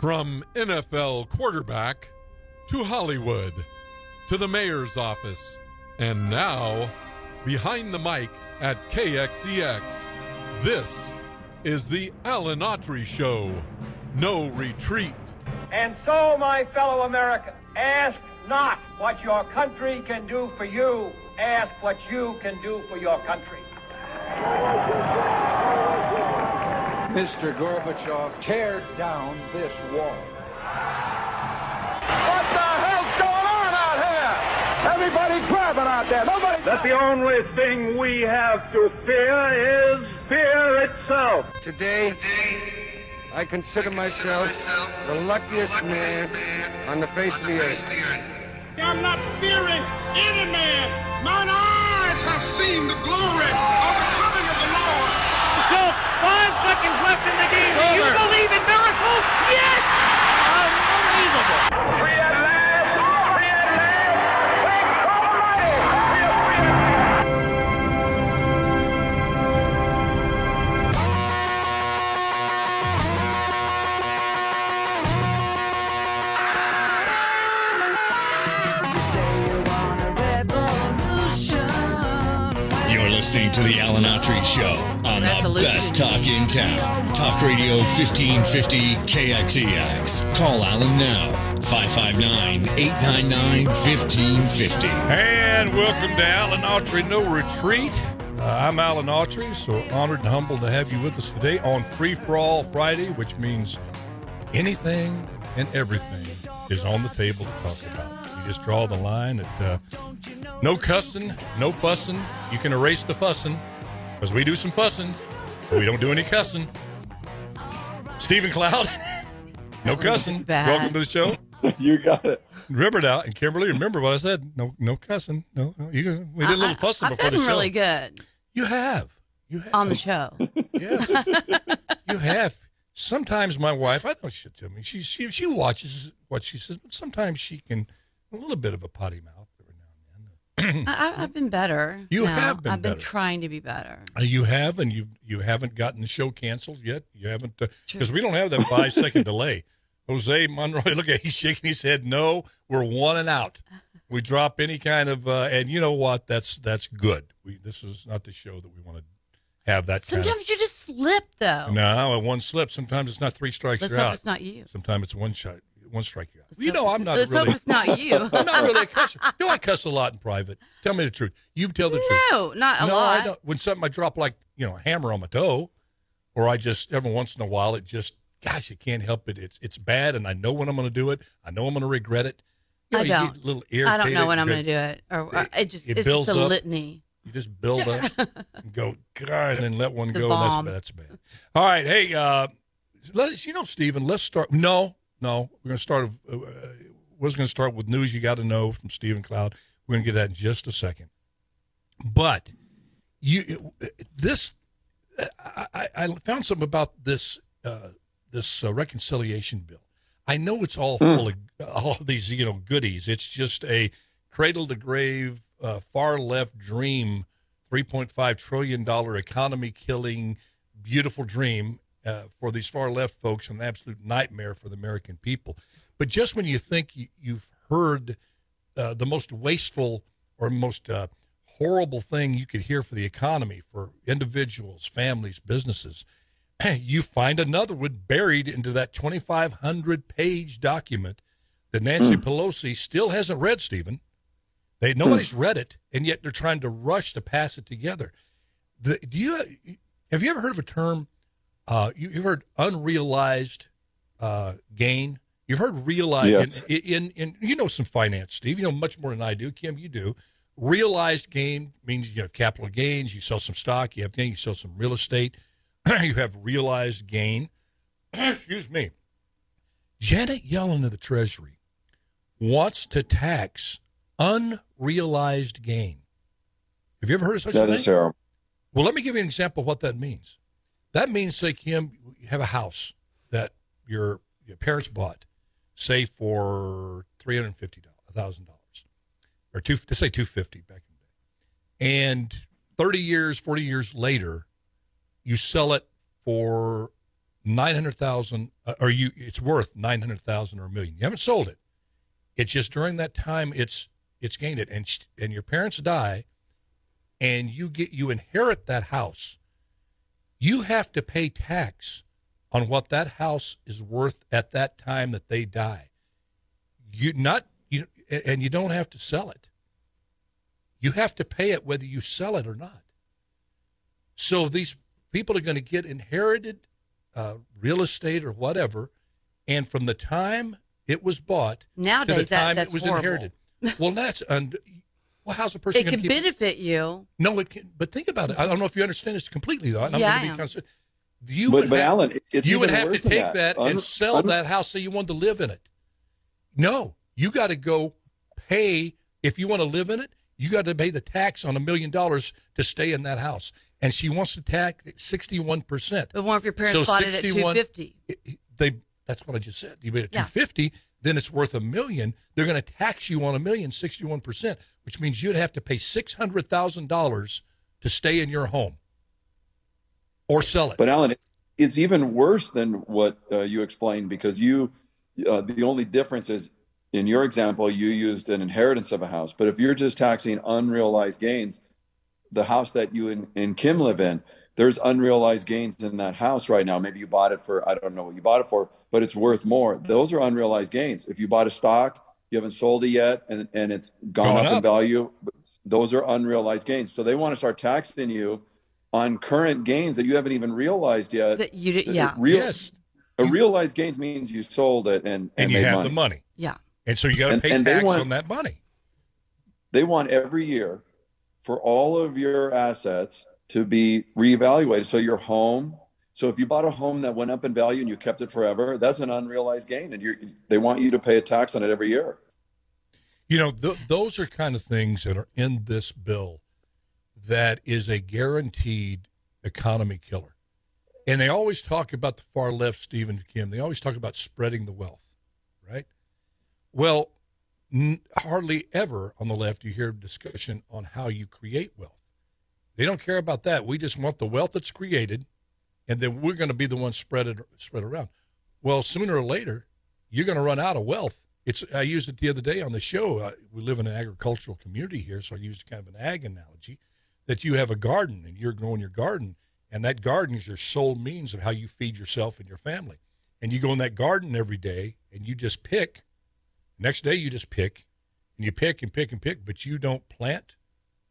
From NFL quarterback to Hollywood to the mayor's office and now behind the mic at KXEX. This is the Alan Autry Show. No retreat. And so, my fellow Americans, ask not what your country can do for you, ask what you can do for your country. Mr. Gorbachev, tear down this wall. What the hell's going on out here? Everybody grabbing out there. Nobody. That the only thing we have to fear is fear itself. Today, I consider myself the luckiest man on the face of the earth. I'm not fearing any man. Mine eyes have seen the glory of the coming of the Lord. Five seconds left in the game. Do you believe in miracles? Yes! Unbelievable. Listening to the Alan Autry Show on the best talk in town. Talk Radio 1550 KXEX. Call Alan now. 559 899 1550. And welcome to Alan Autry No Retreat. Uh, I'm Alan Autry, so honored and humbled to have you with us today on Free for All Friday, which means anything and everything is on the table to talk about. You just draw the line at uh, no cussing, no fussing. You can erase the fussing because we do some fussing, but we don't do any cussing. Stephen Cloud, no cussing. bad. Welcome to the show. you got it. Remember now, and Kimberly, remember what I said? No, no cussing. No, no. You, we did a little fussing I've before the gotten show. really good You have. You have. on the show. Yes. you have. Sometimes my wife, I know she tell me, she, she she watches what she says, but sometimes she can a little bit of a potty mouth every now and then. I, I've been better. You now. have been I've been trying to be better. Uh, You have, and you you haven't gotten the show canceled yet. You haven't because we don't have that five second delay. Jose Monroy, look at he's shaking his head. No, we're one and out. We drop any kind of, uh, and you know what? That's that's good. We this is not the show that we want to have that kind Sometimes you just slip though. No, a one slip. Sometimes it's not three strikes. Let's you're hope out. it's not you. Sometimes it's one shot, one strike. You're out. Let's You know, I'm not Let's really. hope it's not you. I'm not really a cusser. You know, I cuss a lot in private. Tell me the truth. You tell the truth. no, not a no, lot. I don't. When something I drop like you know a hammer on my toe, or I just every once in a while it just gosh, you can't help it. It's it's bad, and I know when I'm going to do it. I know I'm going to regret it. You know, I don't. get a little I don't know when I'm going to do it, or or It- it, just it it's builds just a up. litany. You just build up and go, God, and then let one The go. bomb. And that's, that's bad. All right. Hey, uh, let's, you know, Stephen, let's start. No, no. We're going to start. Uh, uh, was going to start with news you got to know from Stephen Cloud. We're going to get that in just a second. But you, this, I, I, I found something about this, uh, this uh, reconciliation bill. I know it's all full of all of these, you know, goodies. It's just a cradle to grave, uh, far left dream, three point five trillion dollar economy killing, beautiful dream uh, for these far left folks, an absolute nightmare for the American people. But just when you think you, you've heard uh, the most wasteful or most uh, horrible thing you could hear for the economy, for individuals, families, businesses, you find another one buried into that 2,500 page document that Nancy Pelosi still hasn't read, Stephen. They nobody's read it, and yet they're trying to rush to pass it together. The, do you have you ever heard of a term? Uh, you, you've heard unrealized uh, gain. You've heard realized Yes. in, in in you know some finance, Steve. You know much more than I do. Kim, you do. Realized gain means you have capital gains. You sell some stock. You have gain. You sell some real estate. you have realized gain. Excuse me. Janet Yellen of the Treasury wants to tax unrealized gain. Have you ever heard of such a thing? is terrible. Well, let me give you an example of what that means. That means, say, Kim, you have a house that your, your parents bought, say for three hundred fifty thousand dollars, or two, let's say two fifty back in the day, and thirty years, forty years later, you sell it for nine hundred thousand, uh, or you it's worth nine hundred thousand or a million. You haven't sold it. It's just during that time it's it's gained it, and and your parents die, and you get you inherit that house. You have to pay tax on what that house is worth at that time that they die. You not you and you don't have to sell it. You have to pay it whether you sell it or not. So these people are going to get inherited uh, real estate or whatever, and from the time it was bought Nowadays, to the that- time that's it was horrible. inherited. Well, that's und- well, how's a person It can keep benefit you. No, it can. But think about it. I don't know if you understand this completely, though. and I'm Yeah, going to am. be kind of. You But- would but have, Alan, it's you would have to worse than take that. that, Un- and sell un- that house say you wanted to live in it. No, you got to go pay if you want to live in it. You got to pay the tax on a million dollars to stay in that house, and she wants to tax sixty-one percent. But what if your parents So bought it at 61 two fifty? They that's what I just said. You made it Yeah. two fifty, then it's worth a million. They're going to tax you on a million, 61 percent, which means you'd have to pay six hundred thousand dollars to stay in your home or sell it. But Alan, it's even worse than what uh, you explained because you, uh, the only difference is in your example, you used an inheritance of a house. But if you're just taxing unrealized gains, the house that you and, and Kim live in, there's unrealized gains in that house right now. Maybe you bought it for, I don't know what you bought it for, but it's worth more. Those are unrealized gains. If you bought a stock, you haven't sold it yet, and, and it's gone Gone up, in value, those are unrealized gains. So they want to start taxing you on current gains that you haven't even realized yet. That you did, yeah, Real, yes, A realized gains means you sold it and, and, and you have money. the money, yeah. and so you got to pay and they tax want- on that money. They want every year for all of your assets to be reevaluated. So your home, so if you bought a home that went up in value and you kept it forever, that's an unrealized gain, and they want you to pay a tax on it every year. You know, th- those are kind of things that are in this bill that is a guaranteed economy killer. And they always talk about the far left, Stephen Kim. They always talk about spreading the wealth, right? Well, n- hardly ever on the left you hear discussion on how you create wealth. They don't care about that. We just want the wealth that's created, and then we're going to be the ones spread it spread around. Well, sooner or later, you're going to run out of wealth. It's I used it the other day on the show. Uh, we live in an agricultural community here, so I used kind of an ag analogy that you have a garden and you're growing your garden, and that garden is your sole means of how you feed yourself and your family. And you go in that garden every day and you just pick. Next day you just pick, and you pick and pick and pick, but you don't plant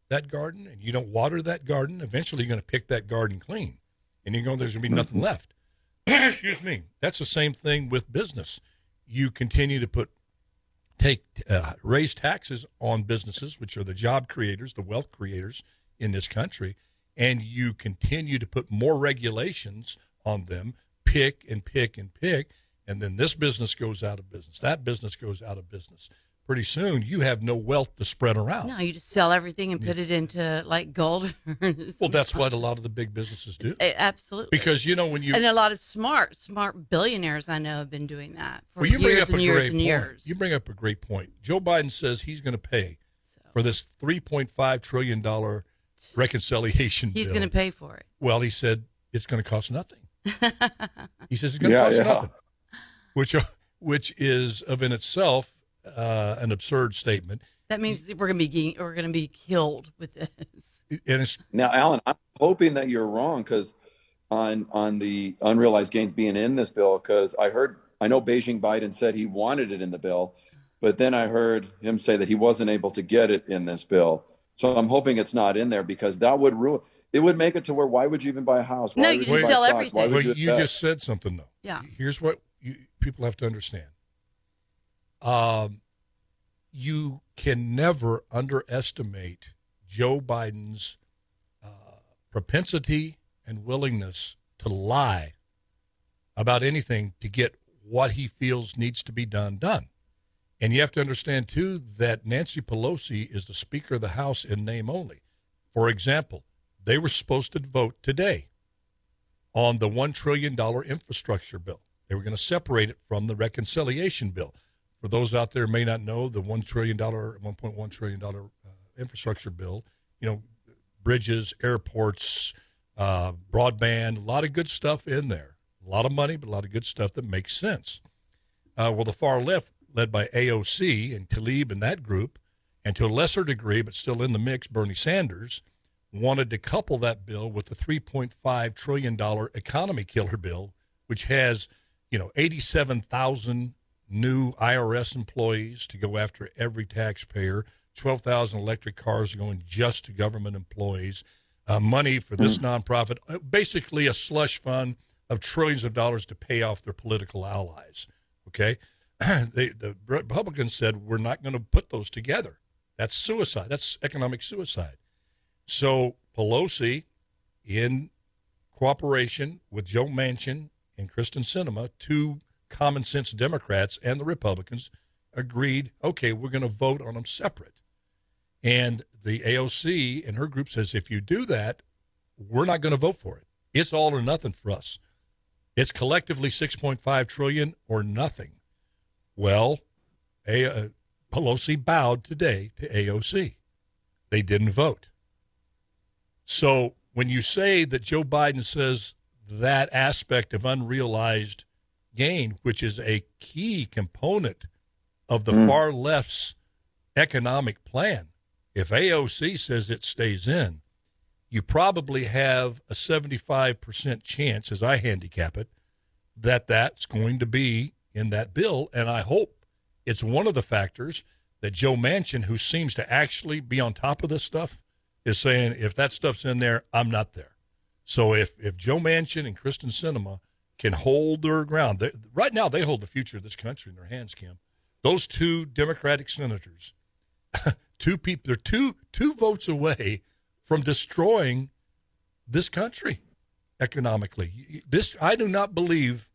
that garden and you don't water that garden. Eventually, you're going to pick that garden clean, and you go, there's going to be nothing left. Excuse me. That's the same thing with business. You continue to put take uh, raise taxes on businesses, which are the job creators, the wealth creators in this country, and you continue to put more regulations on them, pick and pick and pick, and then this business goes out of business, that business goes out of business. Pretty soon, you have no wealth to spread around. No, you just sell everything and put it into like gold. Well, that's what a lot of the big businesses do. Absolutely. Because you know when you and a lot of smart, smart billionaires I know have been doing that for well, you bring up and a years great and point. years. You bring up a great point. Joe Biden says he's going to pay for this 3.5 trillion dollar reconciliation He's going to pay for it. Well, he said it's going to cost nothing. he says it's going to Yeah, cost yeah. nothing, which uh, which is of in itself uh, an absurd statement. That means we're going to be ge- we're going to be killed with this. And it's Now, Alan, I'm hoping that you're wrong because on on the unrealized gains being in this bill, because I heard I know Beijing Biden said he wanted it in the bill, but then I heard him say that he wasn't able to get it in this bill. So I'm hoping it's not in there because that would ruin. It would make it to where why would you even buy a house? Why No, would you just sell stocks? everything. Why would well, you, you just said something though. Yeah. Here's what you, people have to understand. Um, you can never underestimate Joe Biden's uh, propensity and willingness to lie about anything to get what he feels needs to be done done. And you have to understand too that Nancy Pelosi is the Speaker of the House in name only. For example, they were supposed to vote today on the $1 trillion infrastructure bill. They were going to separate it from the reconciliation bill. For those out there may not know, the $1 trillion, $1.1 trillion uh, infrastructure bill, you know, bridges, airports, uh, broadband, a lot of good stuff in there. A lot of money, but a lot of good stuff that makes sense. Uh, well, the far left, led by AOC and Tlaib and that group, and to a lesser degree, but still in the mix, Bernie Sanders, wanted to couple that bill with the $3.5 trillion economy killer bill, which has, you know, 87,000 new IRS employees to go after every taxpayer, 12,000 electric cars going just to government employees, uh, money for this nonprofit, uh, basically a slush fund of trillions of dollars to pay off their political allies. Okay. they, the Republicans said, we're not going to put those together. That's suicide. That's economic suicide. So Pelosi, in cooperation with Joe Manchin and Kyrsten Sinema, two common sense Democrats and the Republicans, agreed, okay, we're going to vote on them separate. And the AOC and her group says, if you do that, we're not going to vote for it. It's all or nothing for us. It's collectively 6.5 trillion or nothing. Well, a, uh, Pelosi bowed today to AOC. They didn't vote. So when you say that Joe Biden says that aspect of unrealized gain, which is a key component of the Mm. far left's economic plan, if AOC says it stays in, you probably have a 75% chance, as I handicap it, that that's going to be in that bill. And I hope it's one of the factors that Joe Manchin, who seems to actually be on top of this stuff, is saying, if that stuff's in there, I'm not there. So if, if Joe Manchin and Kyrsten Sinema can hold their ground, they, right now they hold the future of this country in their hands, Kim. Those two Democratic senators, two people, they're two two votes away from destroying this country economically. This I do not believe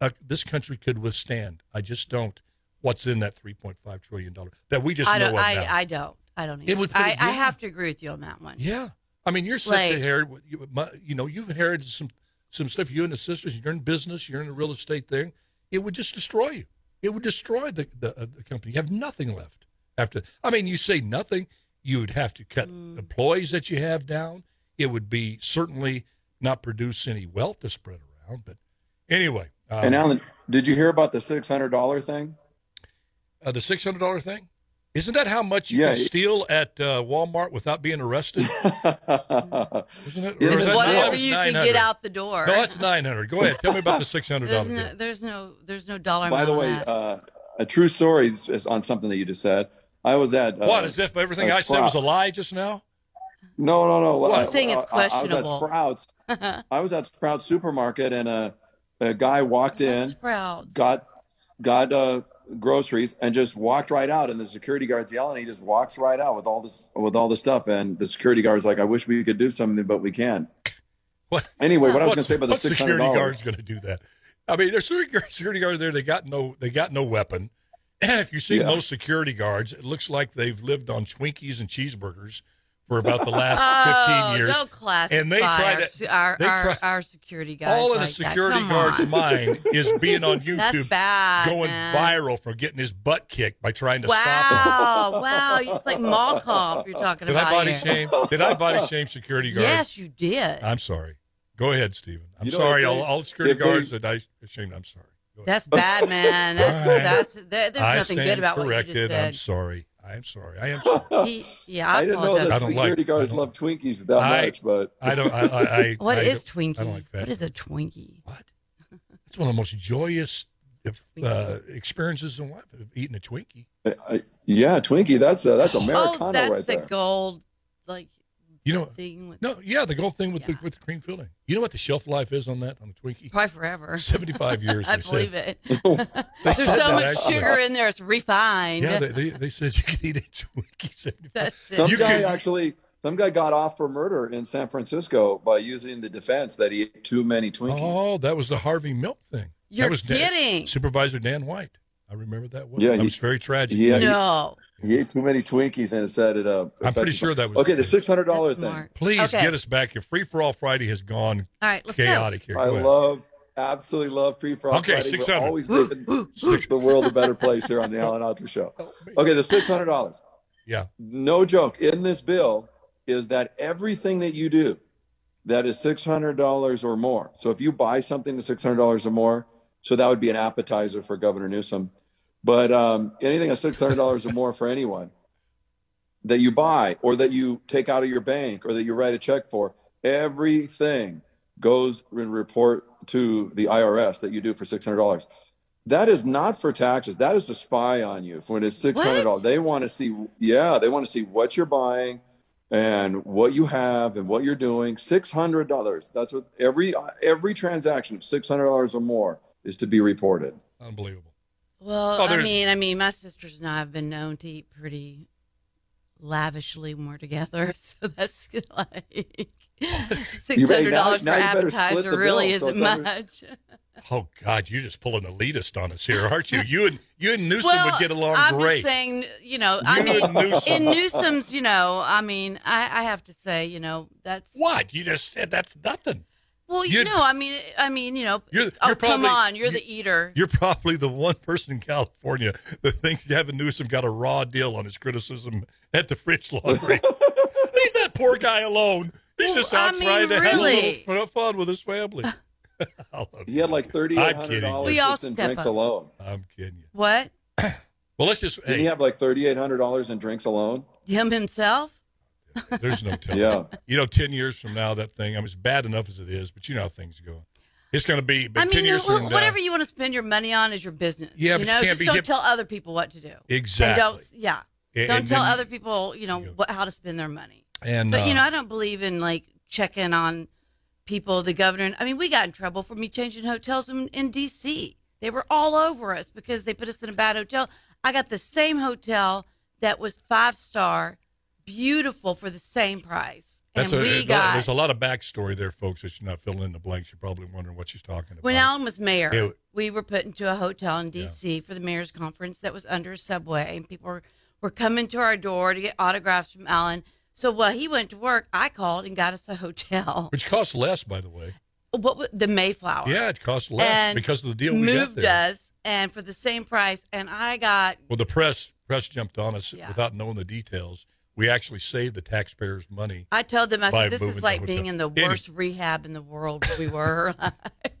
uh, this country could withstand. I just don't. What's in that three point five trillion dollar that we just I know I? I don't. I don't. It would I, I have to agree with you on that one. Yeah, I mean, you're sitting Like- here. You, you know, you've inherited some some stuff. You and the sisters. You're in business. You're in the real estate thing. It would just destroy you. It would destroy the the, uh, the company. You have nothing left after. I mean, you say nothing. You would have to cut Mm. employees that you have down. It would be certainly not produce any wealth to spread around. But anyway, um, And Alan, did you hear about the six hundred dollar thing? uh, the six hundred dollar thing. Isn't that how much you Yeah, can it- steal at uh, Walmart without being arrested? Isn't it? Yeah, Or that- Whatever it's you can get out the door. No, that's nine hundred. Go ahead. Tell me about the six hundred there's no. bill. There's no. There's no dollar. By the way, uh, a true story is, is on something that you just said. I was at uh, what? As if everything I said was a lie just now? No, no, no. What? I- You're saying it's I- I- I was at. Sprouts. I was at Sprouts supermarket, and a a guy walked in, Sprouts. got got uh, groceries, and just walked right out. And the security guard's yelling. He just walks right out with all this with all the stuff. And the security guard's like, "I wish we could do something, but we can't." What? Anyway, what I was going to say about the what security guard's going to do that? I mean, there's security security guards there. They got no. They got no weapon. And if you see Yeah. most security guards, it looks like they've lived on Twinkies and cheeseburgers for about the last Oh, 15 years. don't classify And they try our, to- our, they try- our security guys. All in a like that. security guard's on. mind is being on YouTube, That's bad, going man. viral for getting his butt kicked by trying to stop him. Wow, wow! It's like mall cop you're talking Did I body here. shame? Did I body shame security guards? Yes, you did. I'm sorry. Go ahead, Stephen. I'm You know, sorry. if All, they- all security they- guards that I ashamed. I'm sorry. That's bad, man. That's, All right. that's there, there's I nothing good about corrected. what you just said. I'm sorry. I am sorry. I am sorry. He, yeah, I, I didn't know that I don't like- security guards love Twinkies that I- much, but I don't. I. I, I What I is don't- Twinkie? I don't like fat what is a. Twinkie? What? It's one of the most joyous uh, experiences in life. Of eating a Twinkie. I, I, yeah, Twinkie. That's a, that's oh, Americano that's right the there. gold like You know. thing with No. Yeah, the gold thing with Yeah. the with the cream filling. You know what the shelf life is on that on a Twinkie? probably forever. Seventy five years. I they said. believe it. They There's so that, much actually. sugar in there; it's refined. Yeah, they, they, they said you could eat a Twinkie. That's it. Some You guy could- actually, some guy got off for murder in San Francisco by using the defense that he ate too many Twinkies. Oh, that was the Harvey Milk thing. You're that was Dan- kidding. Supervisor Dan White. I remember that one. Yeah, that he- was very tragic. yeah, he- no. He ate too many Twinkies and it said it. up. I'm pretty sure that was okay. The six hundred dollar thing. smart. Please Okay. get us back Your Free for all Friday has gone All right, let's go. chaotic here. I Go love, absolutely love free for all. Okay, Friday. We're 600. Always making the world a better place here on the Alan Autry Show. Oh, okay, the six hundred dollars. Yeah. No joke. In this bill is that everything that you do that is six hundred dollars or more. So if you buy something to six hundred dollars or more, so that would be an appetizer for Governor Newsom. But um, anything at six hundred dollars or more for anyone that you buy or that you take out of your bank or that you write a check for, everything goes and report to the IRS that you do for six hundred dollars. That is not for taxes. That is to spy on you. When it's six hundred dollars, they want to see. Yeah, they want to see what you're buying and what you have and what you're doing. Six hundred dollars. That's what every every transaction of six hundred dollars or more is to be reported. Unbelievable. Well, Oh, I mean, I mean, my sisters and I have been known to eat pretty lavishly when we're together, so that's like six hundred dollars for now you better split appetizer. Really bill, isn't it's under- much. Oh God, you're just pulling elitist on us here, aren't you? You and you and Newsom well, would get along I'm great. just saying, you know, I You mean, Newsom. in Newsom's, you know, I mean, I, I have to say, you know, that's What you just said? That's nothing. Well, you You'd- know, I mean, I mean, you know, You're- oh you're come probably- on, you're the eater. You're probably the one person in California that thinks Gavin Newsom got a raw deal on his criticism at the French laundry. Leave that poor guy alone. He's Well, just I out mean, trying to have a little uh, fun with his family. I love He had like thirty eight I'm hundred kidding. dollars just in drinks up. alone. I'm kidding you. What Well, let's just. Did he have like thirty eight hundred dollars in drinks alone? him himself? There's no telling. Yeah. You know, ten years from now, that thing. I mean, it's bad enough as it is, but you know how things go. It's going to be. But I ten mean, years wh- from now, whatever you want to spend your money on is your business. Yeah, you but you know, can't just be don't hip- tell other people what to do. And Exactly. don't, yeah. And- don't and tell then- other people, you know, what, how to spend their money. And But you uh, know, I don't believe in like checking on people. The governor. I mean, we got in trouble for me changing hotels in, in D.C. They were all over us because they put us in a bad hotel. I got the same hotel that was five star, beautiful for the same price, That's and a, we there's got a lot of backstory there, folks. That you're not filling in the blanks. You're probably wondering what she's talking about. When Alan was mayor, Yeah. we were put into a hotel in D.C. for the mayor's conference that was under a subway, and people were, were coming to our door to get autographs from Alan. So while he went to work, I called and got us a hotel. which costs less, by the way. What the Mayflower? Yeah, it costs less And because of the deal we moved us, and for the same price, and I got Well, the press press jumped on us Yeah. without knowing the details. We actually saved the taxpayers money. I told them, I said, this is like being in the Any- worst rehab in the world we were.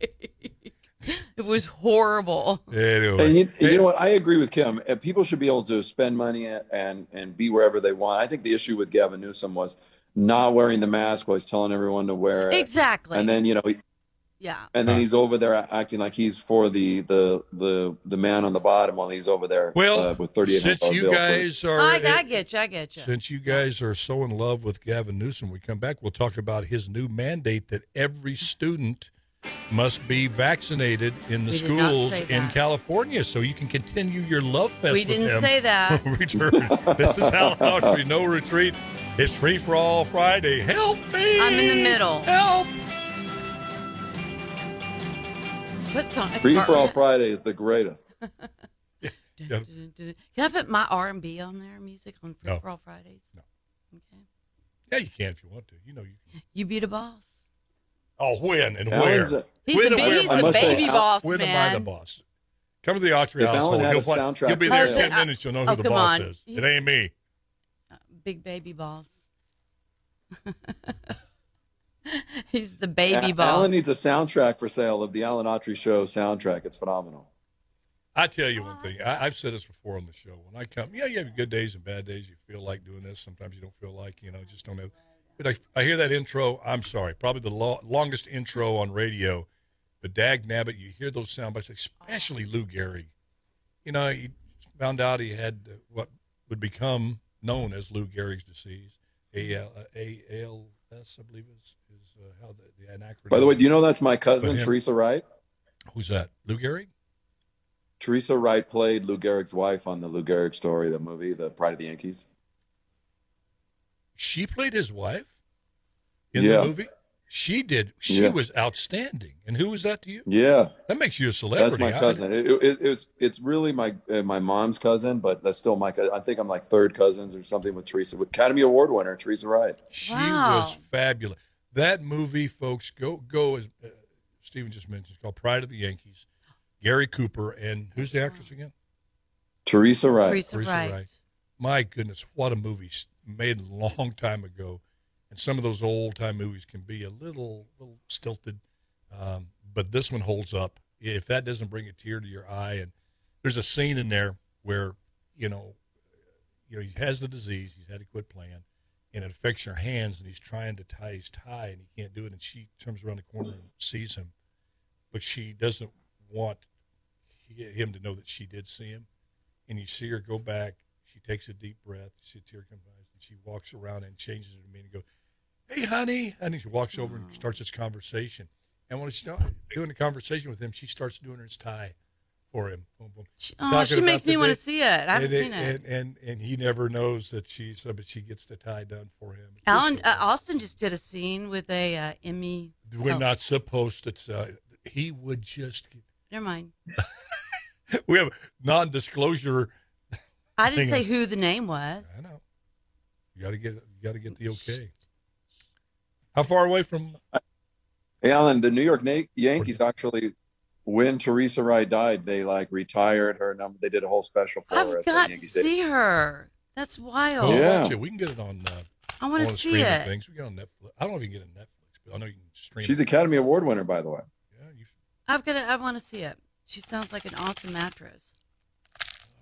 it was horrible. Anyway, And you, you know what? I agree with Kim. Uh, People should be able to spend money and and be wherever they want. I think the issue with Gavin Newsom was not wearing the mask while he's telling everyone to wear it. Exactly. And then you know, he- yeah. and then he's over there acting like he's for the the the the man on the bottom while he's over there. Well, uh, with thirty eight since hundred you guys are, I, I get you. I get you. since you guys are so in love with Gavin Newsom, we come back. We'll talk about his new mandate that every student must be vaccinated in the We schools in. California, so you can continue your love fest. We with didn't him. say that. Return. This is Alan Autry. No retreat. It's free for all Friday. Help me! I'm in the middle. Help! Put some. Free for all Friday is the greatest. Yeah. Can I put my R and B on there? Music on Free No. for All Fridays. No. Okay. Yeah, you can if you want to. You know you can. You be the boss. Oh, when and Alan's where? a- He's When the, and ba- where? he's I the must say, baby boss, When am I man. the boss? Come to the Autry If Alan household. You'll, find- you'll be to there in play- ten minutes. You'll know who Oh, the boss on. is. It ain't me. Uh, big baby boss. he's the baby A- boss. Alan needs a soundtrack for sale of the Alan Autry Show soundtrack. It's phenomenal. I tell you one thing. I, I've said this before on the show. When I come, yeah, you have good days and bad days. You feel like doing this. Sometimes you don't feel like, you know, just don't have. But I, I hear that intro. I'm sorry, probably the lo- longest intro on radio. But dag nabbit, you hear those sound bites, especially Lou Gehrig. You know, he found out he had uh, what would become known as Lou Gehrig's disease, AL, ALS, I believe is is uh, how the, the an acronym. By the way, do you know that's my cousin, Teresa Wright? who's that? Lou Gehrig? Teresa Wright played Lou Gehrig's wife on the Lou Gehrig story, the movie, The Pride of the Yankees. She played his wife in Yeah. the movie. She did. She Yeah. was outstanding. And who was that to you? Yeah, That makes you a celebrity. that's my cousin. It, it, it's it's really my uh, my mom's cousin, but that's still my cousin. I think I'm like third cousins or something with Teresa, with Academy Award winner Teresa Wright. She Wow. was fabulous. That movie, folks, go go as uh, Stephen just mentioned. It's called Pride of the Yankees. Gary Cooper and who's the actress again? Teresa Wright. Teresa Teresa Wright. Wright. My goodness, what a movie made a long time ago. and some of those old time movies can be a little little stilted, um, but this one holds up. If that doesn't bring a tear to your eye, and there's a scene in there where you know, you know, he has the disease, he's had to quit playing, and it affects her hands, and he's trying to tie his tie, and he can't do it, and she turns around the corner and sees him, but she doesn't want him to know that she did see him, and you see her go back. She takes a deep breath. You see a tear come by, and she walks around and changes her demeanor and go, "Hey, honey," and she walks over and mm. starts this conversation. And when she's doing the conversation with him, she starts doing his tie for him. Boom, boom. Oh, she makes me want to see it. I haven't and, seen it. And, and and he never knows that she's, but she gets the tie done for him. Alan uh, Austin just did a scene with a uh, Emmy. We're oh, not supposed to. Uh, he would just. Never mind. We have non-disclosure. I didn't thing. say who the name was. I know. You got to get. You got to get the okay. How far away from? Hey, Alan, the New York Na- Yankees actually, when Teresa Wright died, they like retired her number. They did a whole special for her. I've at the got to Yankee Stadium. see her. That's wild. Oh, Yeah. watch it. We can get it on. Uh, I want to see streaming it. Things. We get on Netflix. I don't know if you can get it on Netflix, but I know you can stream. She's it. Academy Award winner, by the way. Yeah. I've got. To, I want to see it. She sounds like an awesome actress.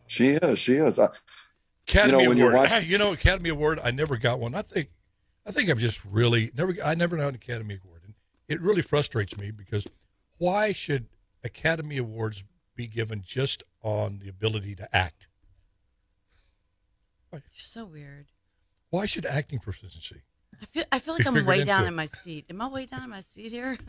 She is. She is. I, Academy you know, when you Award. watch, you know, Academy Award. I never got one. I think, I think I'm just really never. I never got an Academy Award, and it really frustrates me because why should Academy Awards be given just on the ability to act? You're so weird. Why should acting proficiency? I feel. I feel like I'm way down it. in my seat. Am I way down in my seat here?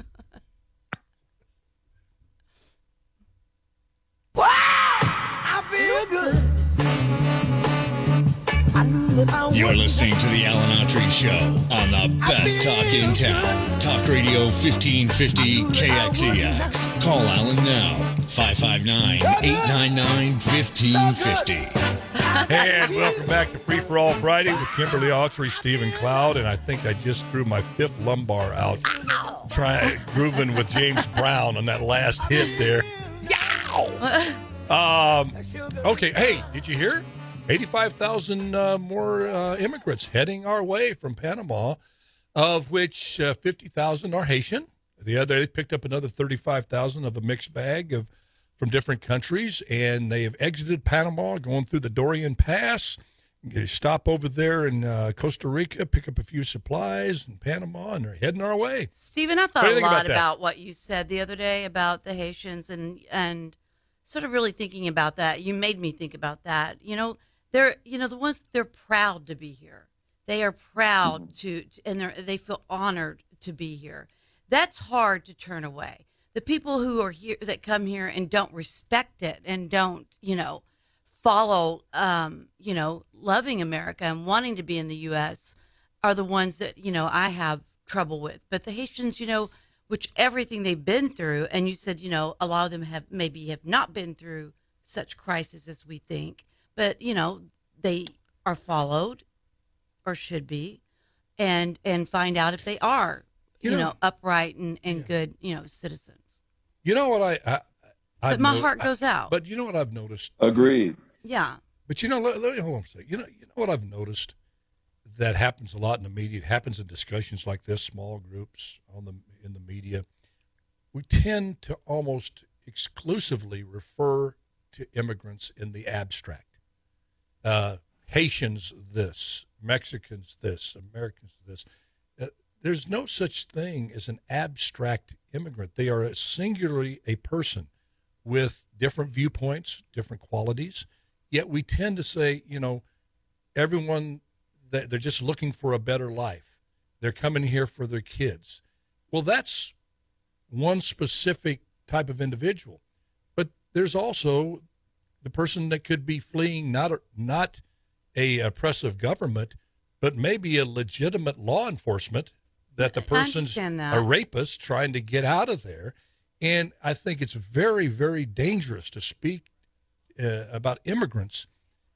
You're listening to the Alan Autry Show on the best talk in town. Talk Radio 1550 KXEX. Call Alan now. 559-899-1550. and welcome back to Free for All Friday with Kimberly Autry, Stephen Cloud, and I think I just threw my fifth lumbar out, trying grooving with James Brown on that last hit there. Um, okay, hey, did you hear? 85,000 uh, more uh, immigrants heading our way from Panama, of which uh, 50,000 are Haitian. The other, they picked up another 35,000 of a mixed bag of from different countries, and they have exited Panama, going through the Darien Pass. They stop over there in uh, Costa Rica, pick up a few supplies in Panama, and they're heading our way. Stephen, I thought a lot about about what you said the other day about the Haitians and and sort of really thinking about that. You made me think about that. You know, they're you know the ones they're proud to be here. They are proud to and they they feel honored to be here. That's hard to turn away. The people who are here that come here and don't respect it and don't, you know, follow um, you know, loving America and wanting to be in the US are the ones that, you know, I have trouble with. But the Haitians, you know, which everything they've been through, and you said, you know, a lot of them have maybe have not been through such crisis as we think, but you know, they are followed or should be, and and find out if they are, you, You know- know, upright and, and good, you know, citizens. You know what I? I But I've my no- heart goes out. But you know what I've noticed? Agreed. Yeah. But you know, let, let me hold on a second. You know, you know what I've noticed that happens a lot in the media. It happens in discussions like this, small groups on the in the media. We tend to almost exclusively refer to immigrants in the abstract. Uh, Haitians, this. Mexicans, this. Americans, this. Uh, there's no such thing as an abstract immigrant. They are singularly a person with different viewpoints, different qualities. Yet we tend to say, you know, everyone that they're just looking for a better life. They're coming here for their kids. Well, that's one specific type of individual. But there's also the person that could be fleeing not a, not a oppressive government, but maybe a legitimate law enforcement that the person's that. a rapist trying to get out of there. And I think it's very, very dangerous to speak uh, about immigrants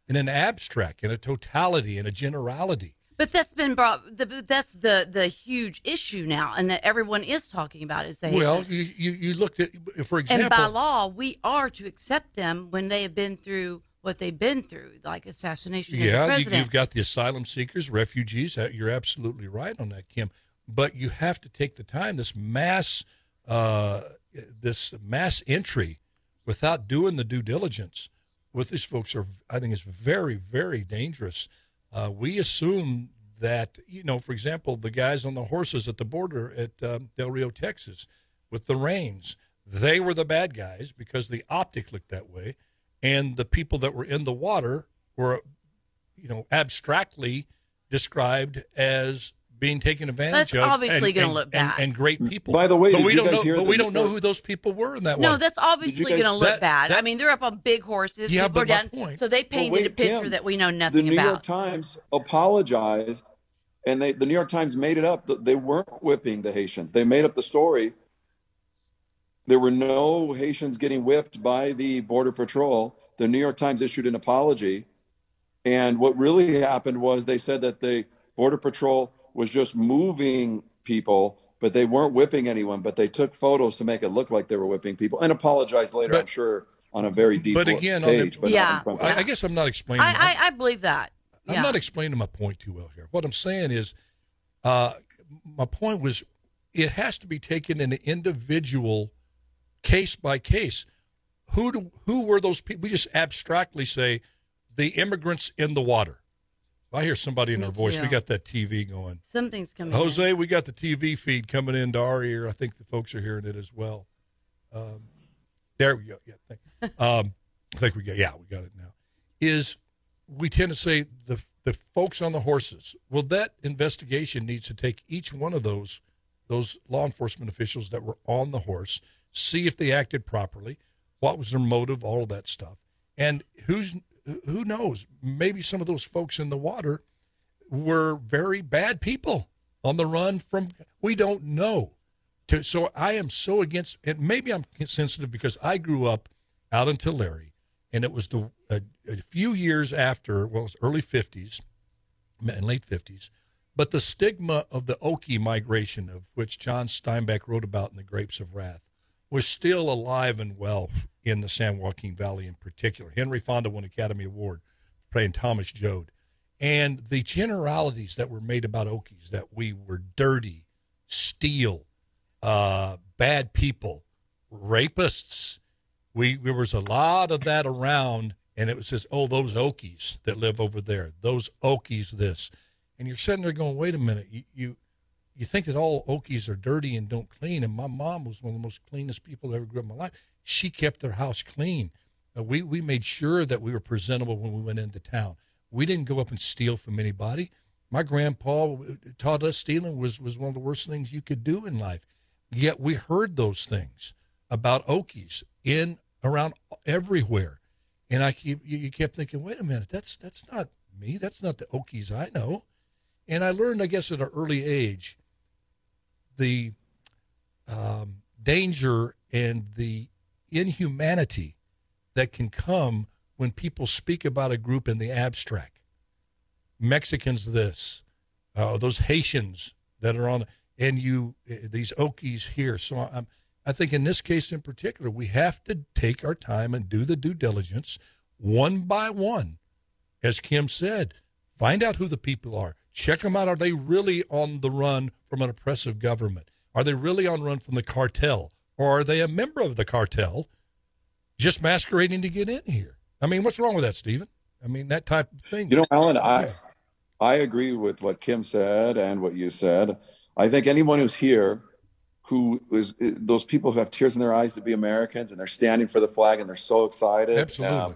in an abstract, in a totality, in a generality. But that's been brought. The, that's the the huge issue now, and that everyone is talking about is the Well, you, you, you looked at, for example, and by law, we are to accept them when they have been through what they've been through, like assassination Yeah, You, you've got the asylum seekers, refugees. You're absolutely right on that, Kim. But you have to take the time. This mass, uh, this mass entry, without doing the due diligence, with these folks are, I think, is very, very dangerous. Uh, we assume that you know, for example, the guys on the horses at the border at um, Del Rio, Texas, with the reins, they were the bad guys because the optic looked that way, and the people that were in the water were you know, abstractly described as being taken advantage of. That's of. obviously gonna look bad. And, great mm. people. By the way, but we don't know. But we don't know who those people were in that no, water. that's obviously guys- going to look That- bad. that- I mean, they're up on big horses. Yeah, people but are down, point- so they But painted wait, a picture Kim, that we know nothing about. the nothing New York. Times apologized, and they the New York Times made it up. They weren't whipping the Haitians. They made up the story. There were no Haitians getting whipped by the Border Patrol. The New York Times issued an apology. And what really happened was they said that the Border Patrol was just moving people, but they weren't whipping anyone. But they took photos to make it look like they were whipping people and apologized later, I'm sure, on a very deep but again, on the- but Yeah. in front of I, I guess I'm not explaining. I, I, I believe that. I'm not explaining my point too well here. What I'm saying is, uh, my point was, it has to be taken in an individual, case by case. Who do, who were those people? We just abstractly say the immigrants in the water. I hear somebody in Me our voice. We got that TV going. Something's coming. in. Jose, we got the TV feed coming into our ear. I think the folks are hearing it as well. Um, there we go. Yeah, thank, um, I think we got. Yeah, we got it now. Is we tend to say the the folks on the horses. Well, that investigation needs to take each one of those those law enforcement officials that were on the horse, see if they acted properly, what was their motive, all of that stuff, and who's who knows? Maybe some of those folks in the water were very bad people on the run from we don't know to, so i am so against and maybe i'm sensitive because i grew up out in tulare and it was the a, a few years after well it was early 50s and late 50s but the stigma of the okie migration of which john steinbeck wrote about in the grapes of wrath was still alive and well in the san joaquin valley in particular henry fonda won an academy award playing thomas joad and the generalities that were made about Okies that we were dirty, steal, uh, bad people, rapists. We there was a lot of that around, and it was just oh those Okies that live over there, those Okies this, and you're sitting there going wait a minute you you, you think that all Okies are dirty and don't clean, and my mom was one of the most cleanest people that ever grew up in my life. She kept their house clean. Uh, we we made sure that we were presentable when we went into town. We didn't go up and steal from anybody. My grandpa taught us stealing was, was one of the worst things you could do in life. Yet we heard those things about Okies in around everywhere. And I keep you, kept thinking, wait a minute, that's that's not me. That's not the Okies I know. And I learned, I guess, at an early age, the um, danger and the inhumanity that can come when people speak about a group in the abstract. Mexicans, this, uh, those Haitians that are on, and you, uh, these Okies here. So I'm, I think in this case in particular, we have to take our time and do the due diligence one by one. As Kim said, find out who the people are. Check them out. Are they really on the run from an oppressive government? Are they really on run from the cartel? Or are they a member of the cartel just masquerading to get in here? I mean, what's wrong with that, Stephen? I mean, that type of thing. You know, Alan, I I agree with what Kim said and what you said. I think anyone who's here who is those people who have tears in their eyes to be Americans and they're standing for the flag and they're so excited. Absolutely. um,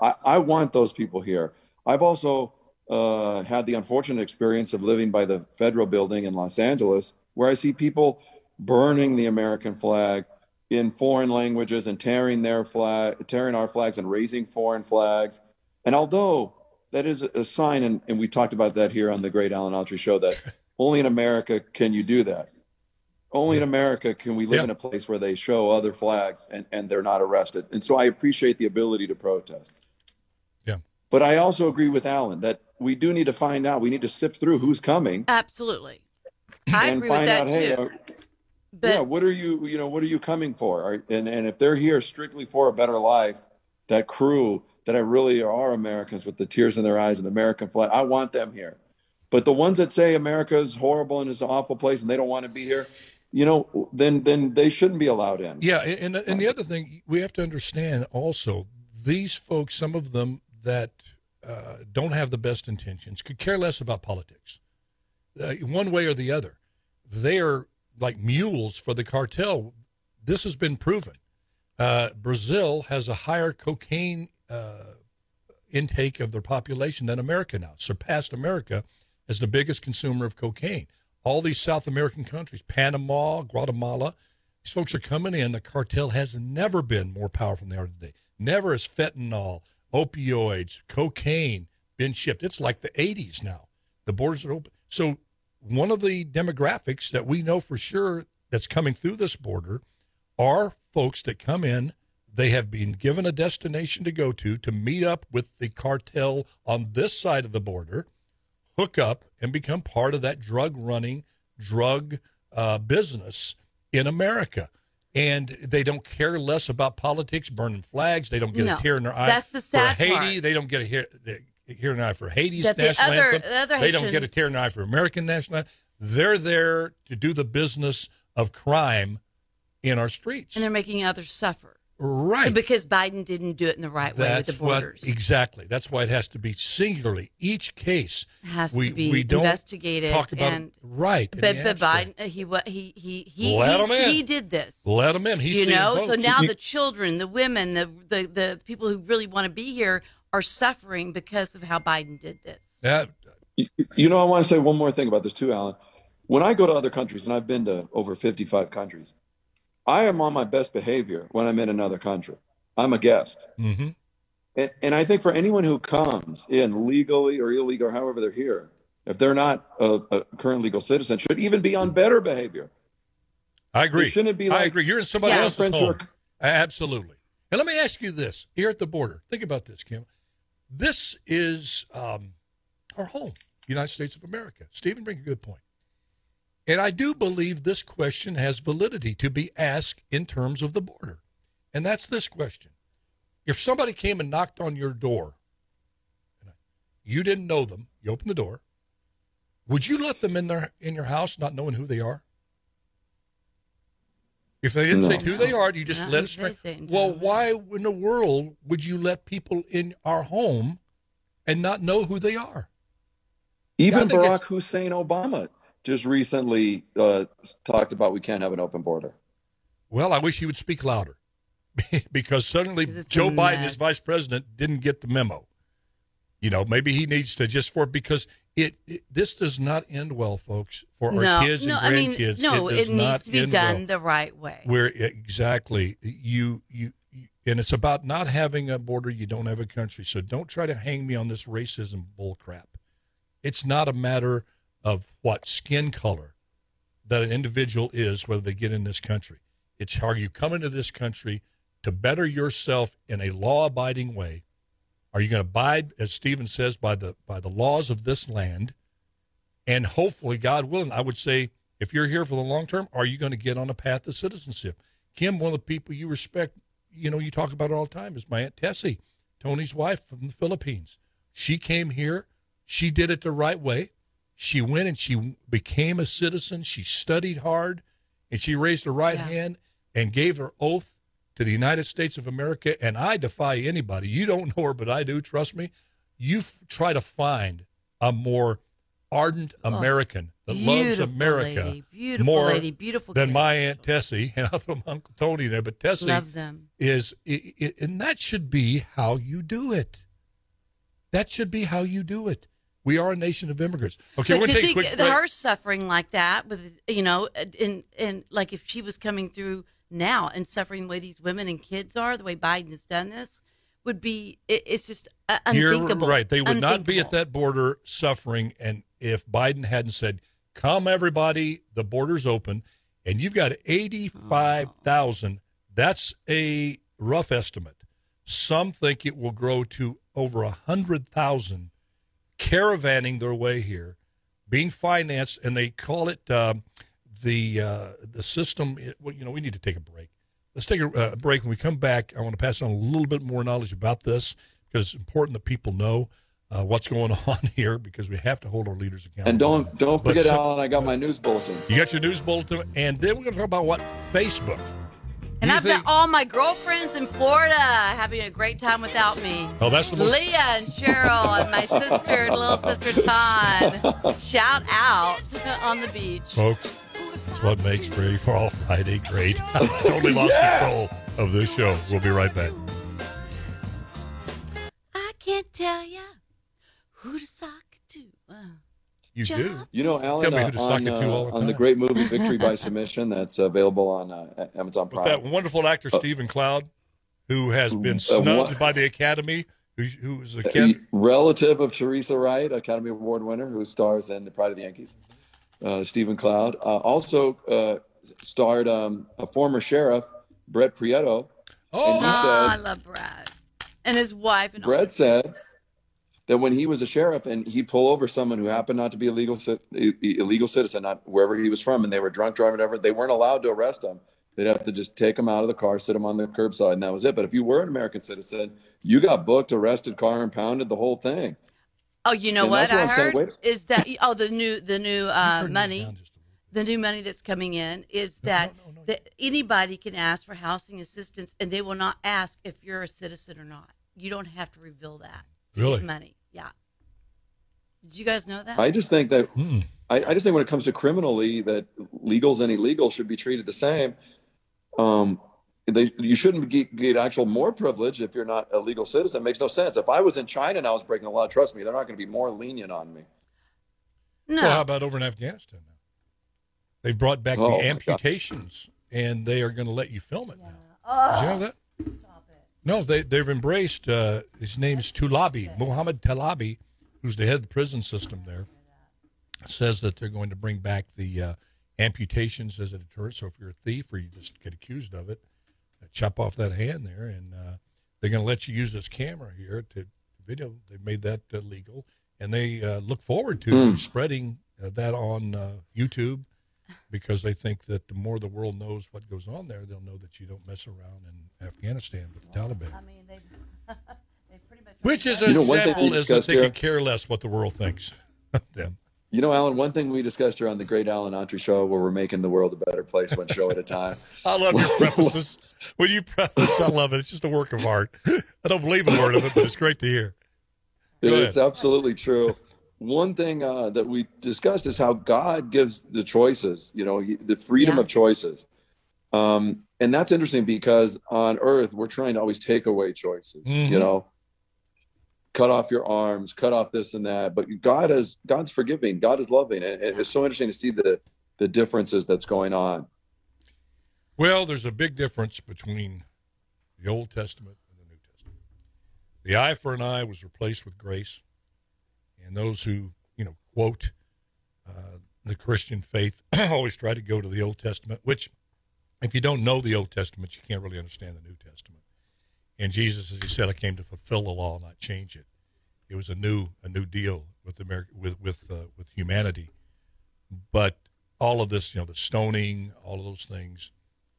I, I want those people here. I've also uh, had the unfortunate experience of living by the federal building in Los Angeles, where I see people burning the American flag in foreign languages and tearing their flag, tearing our flags and raising foreign flags. And although that is a sign, and, and we talked about that here on the Great Alan Autry show, that only in America can you do that. Only in America can we live Yeah. in a place where they show other flags and, and they're not arrested. And so I appreciate the ability to protest. Yeah. But I also agree with Alan that we do need to find out. We need to sift through who's coming Absolutely. I and agree find with that out, hey, too. uh, but yeah, what are you, you know, what are you coming for? Are- And and if they're here strictly for a better life, that crew that I really are Americans with the tears in their eyes and the American flag. I want them here. But the ones that say America is horrible and is an awful place and they don't want to be here, you know, then then they shouldn't be allowed in. Yeah, and and the other thing we have to understand also, these folks, some of them that uh, don't have the best intentions, could care less about politics, uh, one way or the other. They are like mules for the cartel. This has been proven. Uh, Brazil has a higher cocaine uh, intake of their population than America now, surpassed America as the biggest consumer of cocaine. All these South American countries, Panama, Guatemala, these folks are coming in. The cartel has never been more powerful than they are today. Never has fentanyl, opioids, cocaine been shipped. It's like the 80s now. The borders are open. So, one of the demographics that we know for sure that's coming through this border are folks that come in. They have been given a destination to go to to meet up with the cartel on this side of the border hook up and become part of that drug running drug uh, business in America. And they don't care less about politics, burning flags. They don't get No, a tear in their eye that's the sad for Haiti. part. They don't get a tear, in their eye for Haiti's That the other- anthem. the other they don't get a tear in their eye for American national anthem. They're there to do the business of crime in our streets. and they're making others suffer. Right. Because Biden didn't do it in the right way with the borders. what exactly. That's why it has to be singularly. Each case has we, to be we don't investigated talk about and right. But, but. Biden, he he he he Let he, 'em in. he did this. Let him in. He's you seeing know, so now You- the children, the women, the, the the people who really want to be here are suffering because of how Biden did this. that You, you know, I want to say one more thing about this too, Alan. When I go to other countries, and I've been to over 55 countries, I am on my best behavior when I'm in another country. I'm a guest. mhm. And, and I think for anyone who comes in legally or illegal, or however they're here, if they're not a, a current legal citizen, should even be on better behavior. I agree. It shouldn't be like, I agree. You're in somebody Yeah. else's home. are- Absolutely. And let me ask you this: here at the border, think about this, Kim. This is um, our home, United States of America. Stephen bring a good point. And I do believe this question has validity to be asked in terms of the border. And that's this question. If somebody came and knocked on your door, you didn't know them, you opened the door, would you let them in their in your house not knowing who they are? If they didn't say who they are, you just Not let who it straight. they say, Well, why in the world would you let people in our home and not know who they are? Even Barack Hussein Obama just recently uh, talked about we can't have an open border. Well, I wish he would speak louder because suddenly Joe Biden, mess. as vice president, didn't get the memo. You know, maybe he needs to just for because it, it this does not end well, folks, for our no, kids no, and I mean, grandkids. no, it, does it, not needs to be end done well. the right way. Where exactly you, you you and it's about not having a border. You don't have a country, so don't try to hang me on this racism bull crap. It's not a matter of what skin color that an individual is, whether they get in this country. It's how you come into this country to better yourself in a law-abiding way. Are you going to abide, as Stephen says, by the by the laws of this land? And hopefully, God willing, I would say, if you're here for the long term, are you going to get on a path to citizenship? Kim, one of the people you respect, you know, you talk about all the time, is my Aunt Tessie, Tony's wife from the Philippines. She came here. She did it the right way. She went and she became a citizen. She studied hard and she raised her right Yeah. hand and gave her oath to the United States of America. And I defy anybody. You don't know her, but I do. Trust me. You f- try to find a more ardent oh, American that loves Oh, America lady, beautiful more lady, beautiful than my Aunt Tessie. And I'll throw my Uncle Tony there, but Tessie Love them. is, i i and that should be how you do it. That should be how you do it. We are a nation of immigrants. Okay, but we're going to take quick break. her suffering like that with you know and and like if she was coming through now and suffering the way these women and kids are the way biden has done this would be it, it's just uh, unthinkable You're right. They would not be at that border suffering. And if Biden hadn't said, "Come, everybody, the border's open," and you've got eighty-five thousand, that's a rough estimate. Some think it will grow to over a hundred thousand caravanning their way here, being financed, and they call it um, the uh, the system. Well, you know, we need to take a break. Let's take a uh, break. When we come back, I want to pass on a little bit more knowledge about this because it's important that people know uh, what's going on here because we have to hold our leaders accountable. And don't don't forget, some- Alan, I got my news bulletin. You got your news bulletin, and then we're going to talk about what Facebook. And You I've think- got all my girlfriends in Florida having a great time without me. Oh, that's the most. Leah and Cheryl and my sister, and little sister Todd. Shout out on the beach. Folks, that's what makes Free for All Friday great. I totally lost control of this show. We'll be right back. I can't tell ya who to sock to. Uh, You do. You know, Tell Alan, me who uh, to suck on, it to uh, all the on the great movie Victory by Submission that's available on uh, Amazon With Prime. that wonderful actor, Stephen Cloud, who has been Uh, snubbed what- by the Academy, who, who was a A relative of Teresa Wright, Academy Award winner, who stars in The Pride of the Yankees. Uh, Stephen Cloud uh, also uh, starred um, a former sheriff, Brett Prieto. Oh, and he Ah, I love Brett. And his wife and all. Brett said that when he was a sheriff and he'd pull over someone who happened not to be a legal illegal citizen, not wherever he was from, and they were drunk driving, whatever, they weren't allowed to arrest him. They'd have to just take him out of the car, sit him on the curbside, and that was it. But if you were an American citizen, you got booked, arrested, car impounded, the whole thing. Oh, you know And what what I I'm saying. heard is that oh the new the new uh, money down just a little. the new money that's coming in is No, that, no, no, no. that anybody can ask for housing assistance and they will not ask if you're a citizen or not. You don't have to reveal that. To Really? Get money. Yeah. Did you guys know that? I just think that. I, I just think when it comes to criminally, that legals and illegals should be treated the same. Um, they, you shouldn't get, get actual more privilege if you're not a legal citizen. It makes no sense. If I was in China and I was breaking the law, trust me, they're not going to be more lenient on me. no. Well, how about over in Afghanistan now? They've brought back Oh, the amputations, and they are going to let you film it now. Oh, Did you know that? No, they, they've embraced, uh, his name's Tulabi, Muhammad Talabi, who's the head of the prison system there, says that they're going to bring back the uh, amputations as a deterrent. So if you're a thief or you just get accused of it, uh, chop off that hand there, and uh, they're going to let you use this camera here to video. They've made that uh, legal, and they uh, look forward to spreading uh, that on uh, YouTube because they think that the more the world knows what goes on there, they'll know that you don't mess around in Afghanistan with the Taliban. I mean, they, they pretty much. Which is an You know, thing example we is that they here- could care less what the world thinks of them. You know, Alan, one thing we discussed here on the Great Alan Autry Show, where we're making the world a better place one show at a time. I love your prefaces. When you preface, I love it. It's just a work of art. I don't believe a word of it, but it's great to hear. Go It's absolutely true. One thing uh, that we discussed is how God gives the choices, you know, he- the freedom Yeah. of choices. Um, and that's interesting because on earth, we're trying to always take away choices, Mhm. you know, cut off your arms, cut off this and that. But God is, God's forgiving, God is loving. And it- it's so interesting to see the, the differences that's going on. Well, there's a big difference between the Old Testament and the New Testament. The eye for an eye was replaced with grace, and those who you know quote uh, the Christian faith always try to go to the Old Testament. Which, if you don't know the Old Testament, you can't really understand the New Testament. And Jesus, as he said, I came to fulfill the law, not change it. It was a new a new deal with America with with uh, with humanity. But all of this, you know, the stoning, all of those things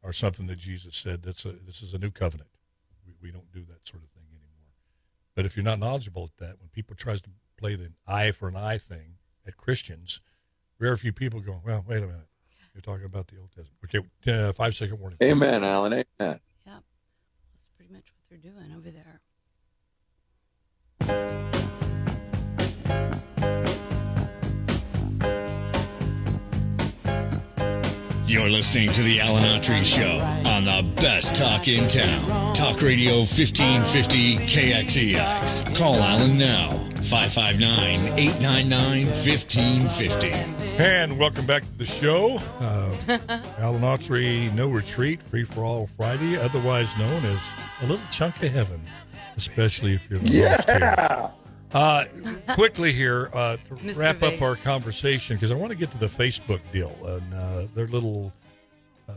are something that Jesus said. That's a, this is a new covenant. We, we don't do that sort of thing anymore. But if you're not knowledgeable at that, when people tries to play the eye for an eye thing at Christians, very few people go, well, wait a minute. You're talking about the Old Testament. Okay, uh, five second warning. Amen, Alan. Amen. Yep. That's pretty much what they're doing over there. You're listening to the Alan Autry Show on the best talk in town. Talk Radio 1550 KXEX. Call Alan now. 559 899 1550. And welcome back to the show. Uh, Alan Autry, No Retreat, Free for All Friday, otherwise known as a little chunk of heaven, especially if you're the host here. Uh, quickly here uh, to wrap up our conversation because I want to get to the Facebook deal and uh, their little uh,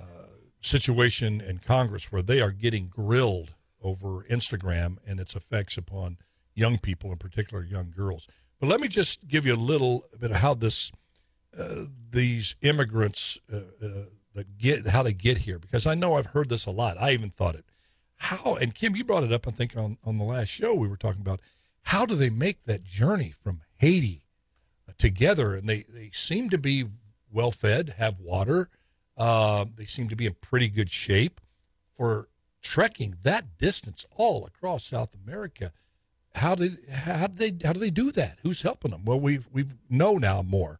situation in Congress where they are getting grilled over Instagram and its effects upon young people, in particular young girls. But let me just give you a little bit of how this uh, these immigrants uh, uh, that get how they get here because I know I've heard this a lot. I even thought it. how and Kim, you brought it up. I think on on the last show we were talking about how do they make that journey from Haiti together, and they they seem to be well fed, have water. Uh, they seem to be in pretty good shape for trekking that distance all across South America. How did how did they how do they do that? Who's helping them? Well, we we know now more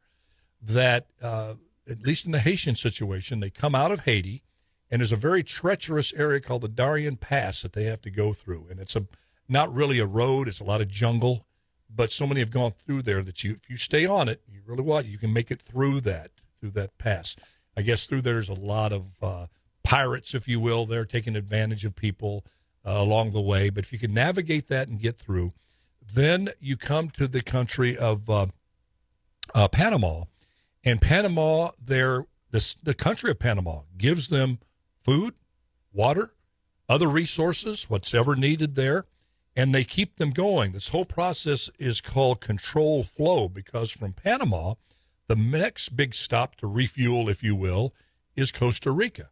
that uh, at least in the Haitian situation, they come out of Haiti, and there's a very treacherous area called the Darien Pass that they have to go through, and it's a not really a road; it's a lot of jungle. But so many have gone through there that you, if you stay on it, you really want you can make it through that through that pass. I guess through there's a lot of uh, pirates, if you will. They're taking advantage of people uh, along the way. But if you can navigate that and get through, then you come to the country of uh, uh, Panama, and Panama, there the the country of Panama gives them food, water, other resources, what's ever needed there, and they keep them going. This whole process is called control flow because from Panama, the next big stop to refuel, if you will, is Costa Rica.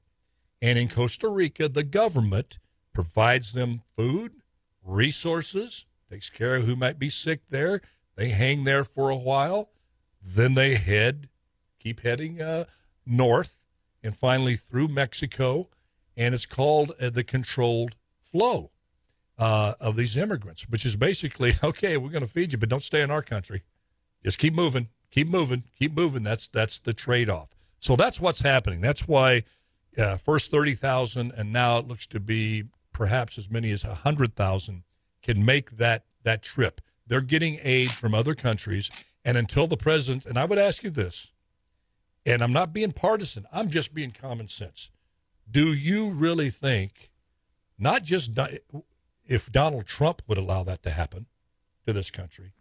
And in Costa Rica, the government provides them food, resources, takes care of who might be sick there. They hang there for a while. Then they head, keep heading uh, north, and finally through Mexico. And it's called uh, the controlled flow uh, of these immigrants, which is basically okay, we're going to feed you, but don't stay in our country. Just keep moving, keep moving, keep moving. That's that's the trade off. So that's what's happening. That's why uh, first thirty thousand, and now it looks to be perhaps as many as hundred thousand can make that that trip. They're getting aid from other countries, and until the president, and I would ask you this, and I'm not being partisan, I'm just being common sense. Do you really think, not just if Donald Trump would allow that to happen to this country,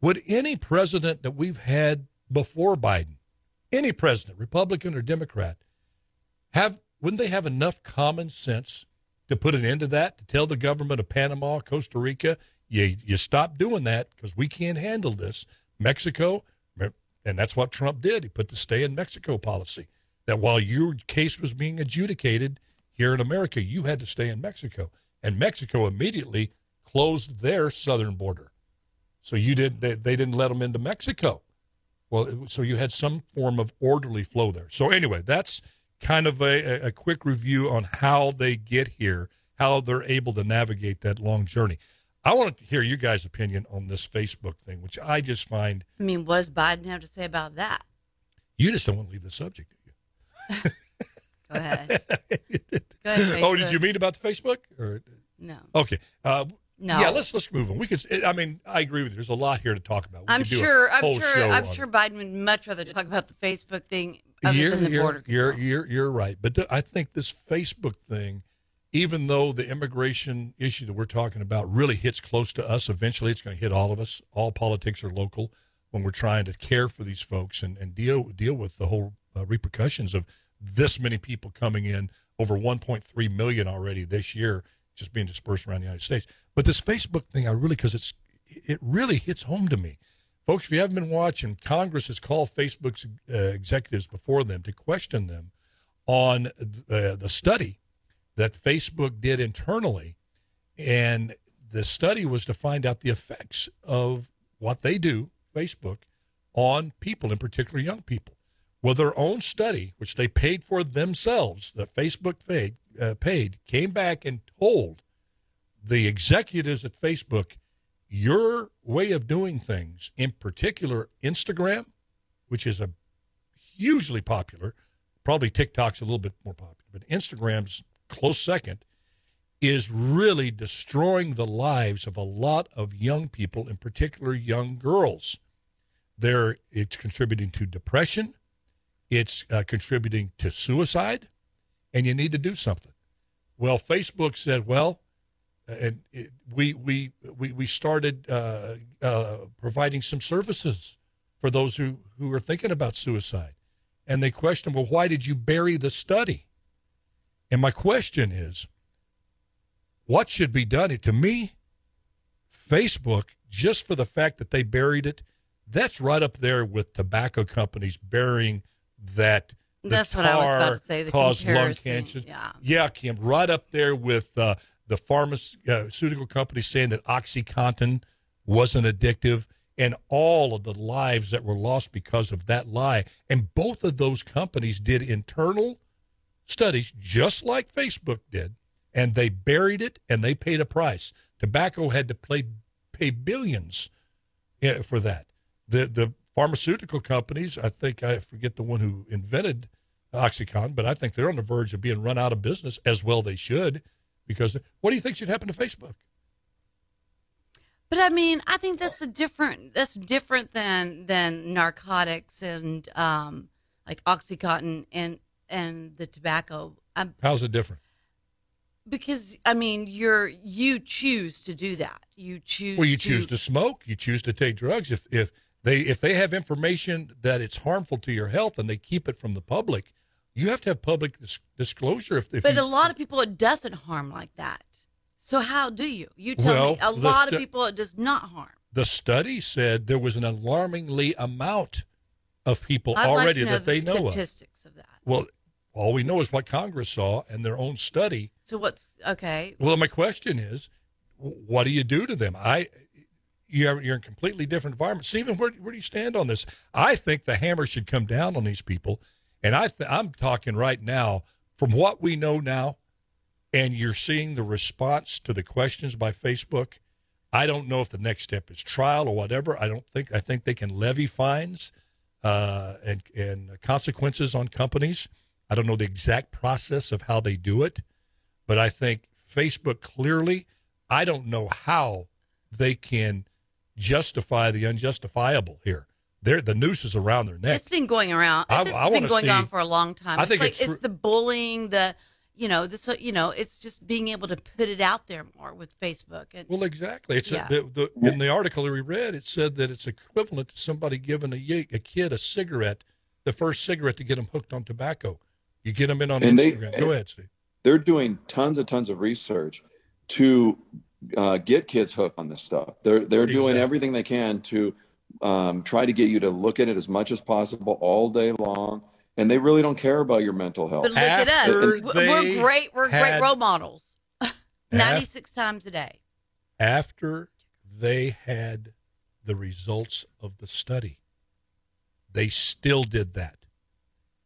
would any president that we've had before Biden, any president, Republican or Democrat, have wouldn't they have enough common sense to put an end to that? To tell the government of Panama, Costa Rica, you you stop doing that because we can't handle this. Mexico, and that's what Trump did. He put the stay in Mexico policy. That while your case was being adjudicated here in America, you had to stay in Mexico and Mexico immediately closed their southern border. So you did they, they didn't let them into Mexico. Well, so you had some form of orderly flow there. So anyway, that's kind of a, a quick review on how they get here, how they're able to navigate that long journey. I want to hear you guys' opinion on this Facebook thing, which I just find. I mean, what does Biden have to say about that? You just don't want to leave the subject, do you? Go ahead. Go ahead oh, did you mean about the Facebook? Or no. Okay. Uh, no. Yeah, let's let's move on. We could. I mean, I agree with you. There's a lot here to talk about. We I'm could do a sure. I'm sure. I'm sure. Biden would much rather talk about the Facebook thing other you're, than the you're, border. you're, control. you're, you're right. But th- I think this Facebook thing, even though the immigration issue that we're talking about really hits close to us, eventually it's going to hit all of us. All politics are local when we're trying to care for these folks and, and deal deal with the whole uh, repercussions of this many people coming in, over 1.3 million already this year, just being dispersed around the United States. But this Facebook thing, I really, because it's it really hits home to me. Folks, if you haven't been watching, Congress has called Facebook's uh, executives before them to question them on the, the study that Facebook did internally. And the study was to find out the effects of what they do, Facebook, on people, in particular young people. Well, their own study, which they paid for themselves, that Facebook paid, uh, paid, came back and told the executives at Facebook, your way of doing things, in particular Instagram, which is a hugely popular, probably TikTok's a little bit more popular, but Instagram's close second, is really destroying the lives of a lot of young people, in particular young girls. There, it's contributing to depression, it's uh, contributing to suicide, and you need to do something. Well, Facebook said, well, and it, we we we we started uh, uh, providing some services for those who who are thinking about suicide, and they questioned, well, why did you bury the study? And my question is, what should be done? To me, Facebook, just for the fact that they buried it, that's right up there with tobacco companies burying that the That's what I was about to say, the caused lung cancer. yeah. yeah, Kim, right up there with uh, the pharmaceutical companies saying that OxyContin wasn't addictive, and all of the lives that were lost because of that lie. And both of those companies did internal studies, just like Facebook did, and they buried it and they paid a price. Tobacco had to pay pay billions eh, for that. The the pharmaceutical companies, I think I forget the one who invented OxyContin, but I think they're on the verge of being run out of business as well they should. Because what do you think should happen to Facebook? But I mean, I think that's a different. That's different than than narcotics and um, like OxyContin and and the tobacco. Um, How's it different? because I mean, you're you choose to do that. You choose. Well, you choose to smoke. You choose to take drugs. If if they if they have information that it's harmful to your health and they keep it from the public, you have to have public dis- disclosure. If, if But you, a lot of people, it doesn't harm like that. So how do you? You tell Well, me. A lot stu- of people, it does not harm. the study said there was an alarmingly amount of people I'd already like know that they the know of. statistics of that. Well, all we know is what Congress saw and their own study. So what's okay? Well, my question is, what do you do to them? I, you're you're in a completely different environment. Stephen, where where do you stand on this? I think the hammer should come down on these people, and I th- I'm talking right now from what we know now, and you're seeing the response to the questions by Facebook. I don't know if the next step is trial or whatever. I don't think I think they can levy fines uh, and and consequences on companies. I don't know the exact process of how they do it, but I think Facebook clearly. I don't know how they can justify the unjustifiable here. They're, the noose is around their neck. It's been going around. I- It's I been wanna going see- on for a long time. I it's think like it's it's, the bullying, the you know, this you know, it's just being able to put it out there more with Facebook. And Well, exactly. It's Yeah. a, the, the, in the article we read. It said that it's equivalent to somebody giving a, a kid a cigarette, the first cigarette to get them hooked on tobacco. You get them in on And they- Instagram. Go ahead, Steve. they're doing tons and tons of research to uh, get kids hooked on this stuff. They're they're doing Exactly. everything they can to um, try to get you to look at it as much as possible all day long, and they really don't care about your mental health. but look at us. We're they we're great. We're great role models. Ninety six times a day. After they had the results of the study, they still did that.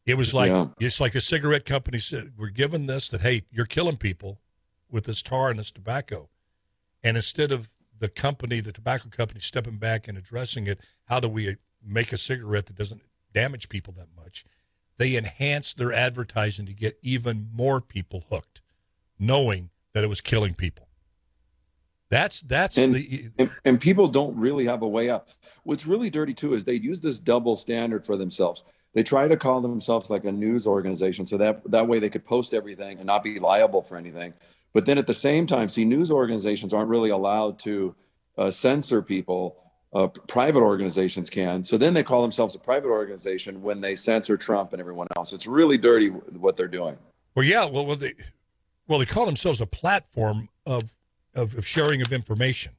It was like Yeah. it's like a cigarette company said, "We're given this that hey, you're killing people with this tar and this tobacco," and instead of the company, the tobacco company, stepping back and addressing it, how do we make a cigarette that doesn't damage people that much? They enhanced their advertising to get even more people hooked, knowing that it was killing people. That's that's and, the and and people don't really have a way up. What's really dirty too is they use this double standard for themselves. They try to call themselves like a news organization, so that that way they could post everything and not be liable for anything. But then at the same time, see, news organizations aren't really allowed to uh, censor people. Uh, private organizations can. So then they call themselves a private organization when they censor Trump and everyone else. It's really dirty what they're doing. Well, yeah. Well, well, they well they call themselves a platform of of, of sharing of information.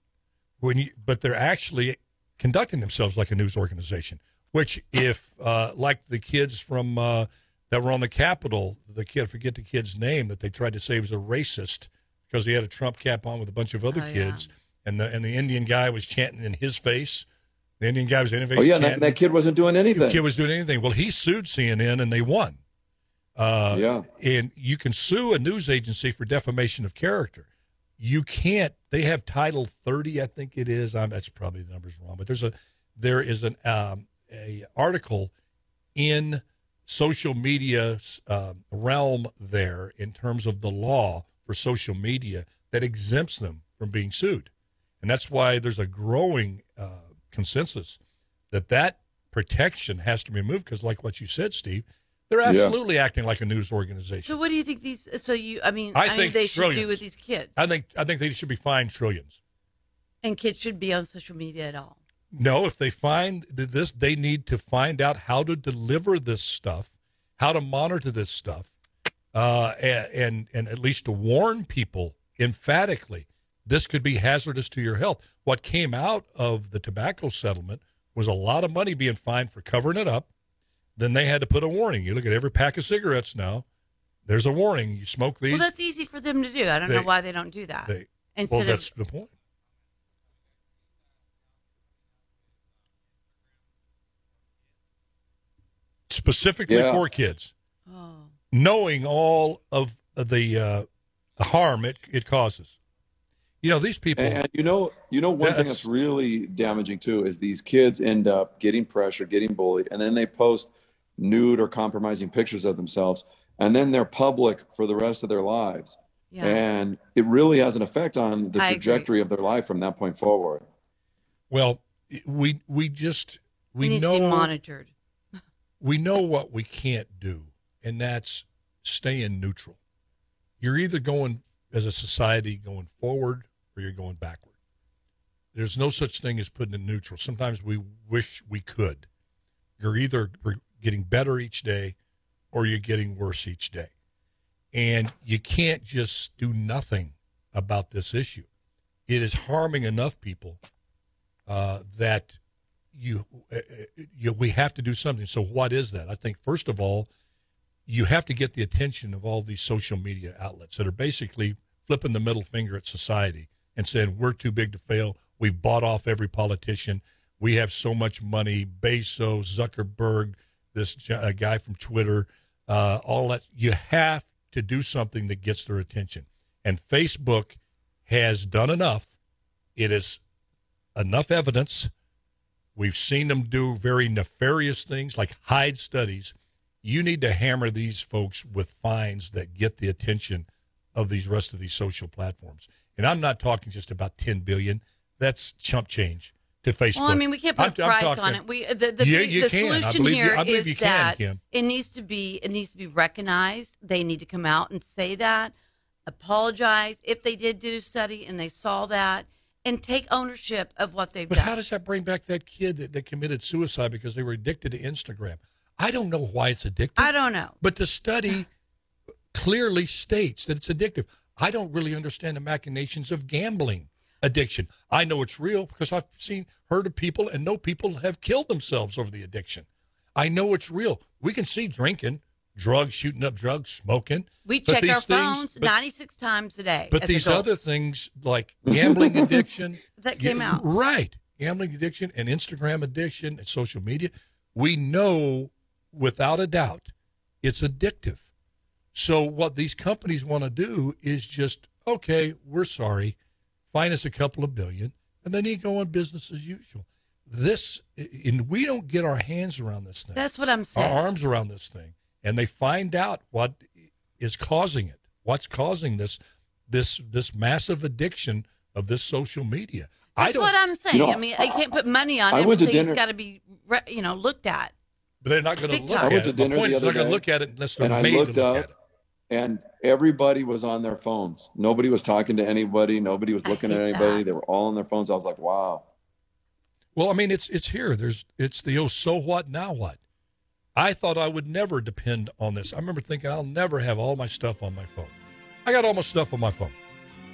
When you, but they're actually conducting themselves like a news organization. Which, if uh, like the kids from uh, that were on the Capitol, the kid I forget the kid's name that they tried to say was a racist because he had a Trump cap on with a bunch of other Oh, yeah. kids, and the and the Indian guy was chanting in his face. The Indian guy was in his face. Oh yeah, that, chanting. that kid wasn't doing anything. The kid was doing anything. Well, he sued CNN and they won. Uh, Yeah. And you can sue a news agency for defamation of character. You can't. They have Title 30, I think it is. Um, that's probably the numbers wrong, but there's a there is an um, a article in social media um, realm there in terms of the law for social media that exempts them from being sued, and that's why there's a growing uh, consensus that that protection has to be removed because, like what you said, Steve, they're absolutely acting like a news organization. So what do you think these? So you, I mean, I I, mean, think they should do with these kids, I think I think they should be fined trillions. and kids should be on social media at all. No, if they find this, they need to find out how to deliver this stuff, how to monitor this stuff, uh, and, and and at least to warn people emphatically this could be hazardous to your health. What came out of the tobacco settlement was a lot of money being fined for covering it up. then they had to put a warning. You look at every pack of cigarettes now. There's a warning. You smoke these. Well, that's easy for them to do. I don't know why they don't do that. they, Instead well, of that's the point. Specifically Yeah. for kids, oh, knowing all of the uh, the harm it, it causes. You know, these people. And, and you know, you know, one thing That's- that's really damaging too is these kids end up getting pressure, getting bullied, and then they post nude or compromising pictures of themselves, and then they're public for the rest of their lives. yeah. And it really has an effect on the trajectory of their life from that point forward. Well, we we just we it needs know to be monitored. We know what we can't do, and that's staying neutral. You're either going as a society going forward or you're going backward. There's no such thing as putting it neutral. Sometimes we wish we could. You're either getting better each day or you're getting worse each day. And you can't just do nothing about this issue. It is harming enough people uh, that you, uh, uh, you we have to do something. So what is that? I think first of all, you have to get the attention of all these social media outlets that are basically flipping the middle finger at society and saying we're too big to fail. We've bought off every politician. We have so much money. Bezos, Zuckerberg, this uh, guy from Twitter, uh, all that. You have to do something that gets their attention. And Facebook has done enough. It is enough evidence. We've seen them do very nefarious things like hide studies. You need to hammer these folks with fines that get the attention of these rest of these social platforms. And I'm not talking just about 10 billion. That's chump change to Facebook. Well, I mean, we can't put a I'm- I'm price talking- on it. We uh, the the, Yeah, you the can. Solution you- here believe is you can, that Kim. it needs to be it needs to be recognized. They need to come out and say that, apologize if they did do a study and they saw that, and take ownership of what they've But done. But how does that bring back that kid that, that committed suicide because they were addicted to Instagram? I don't know why it's addictive. I don't know. But the study clearly states that it's addictive. I don't really understand the machinations of gambling addiction. I know it's real because I've seen, heard of people and know people have killed themselves over the addiction. I know it's real. We can see drinking, drugs, shooting up drugs, smoking. We but check our things- phones but- 96 times a day. but these adults. other things like gambling addiction That came yeah, out. right gambling addiction and instagram addiction and social media we know without a doubt it's addictive so what these companies want to do is just okay we're sorry fine us a couple of billion and then you go on business as usual this and we don't get our hands around this thing That's what I'm saying. our arms around this thing and they find out what is causing it what's causing this this this massive addiction of this social media i That's don't what I'm saying. You know, I mean, I can't put money on I it. went to because it's dinner- got to be, re- you know, looked at. but they're not going to look time. at I went to it. Dinner point the is they're other not going to day, look at it unless they're and I looked to look up, at it and everybody was on their phones. Nobody was talking to anybody. Nobody was looking at anybody. that. They were all on their phones. I was like, wow. well i mean it's it's here there's it's the oh so what now what i thought i would never depend on this i remember thinking i'll never have all my stuff on my phone i got all my stuff on my phone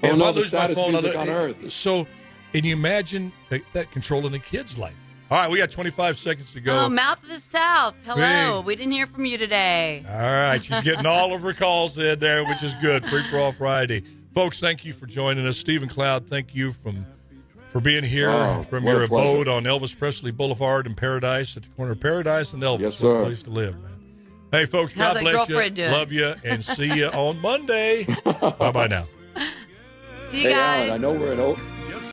Oh, if no, I the lose my phone, I music don't- on earth. So, and you imagine that, that controlling a kid's life. All right, we got 25 seconds to go. Oh, Mouth of the South. Hello. Big. We didn't hear from you today. All right, she's getting all of her calls in there, which is good. Free for all Friday, folks. Thank you for joining us, Stephen Cloud. Thank you from for being here Oh, from your abode on Elvis Presley Boulevard in Paradise at the corner of Paradise and Elvis. Yes, What a place to live, man. Hey, folks. How's God bless you. doing? Love you, and see you on Monday. bye bye now. See you hey, guys. Alan, I know we're in o-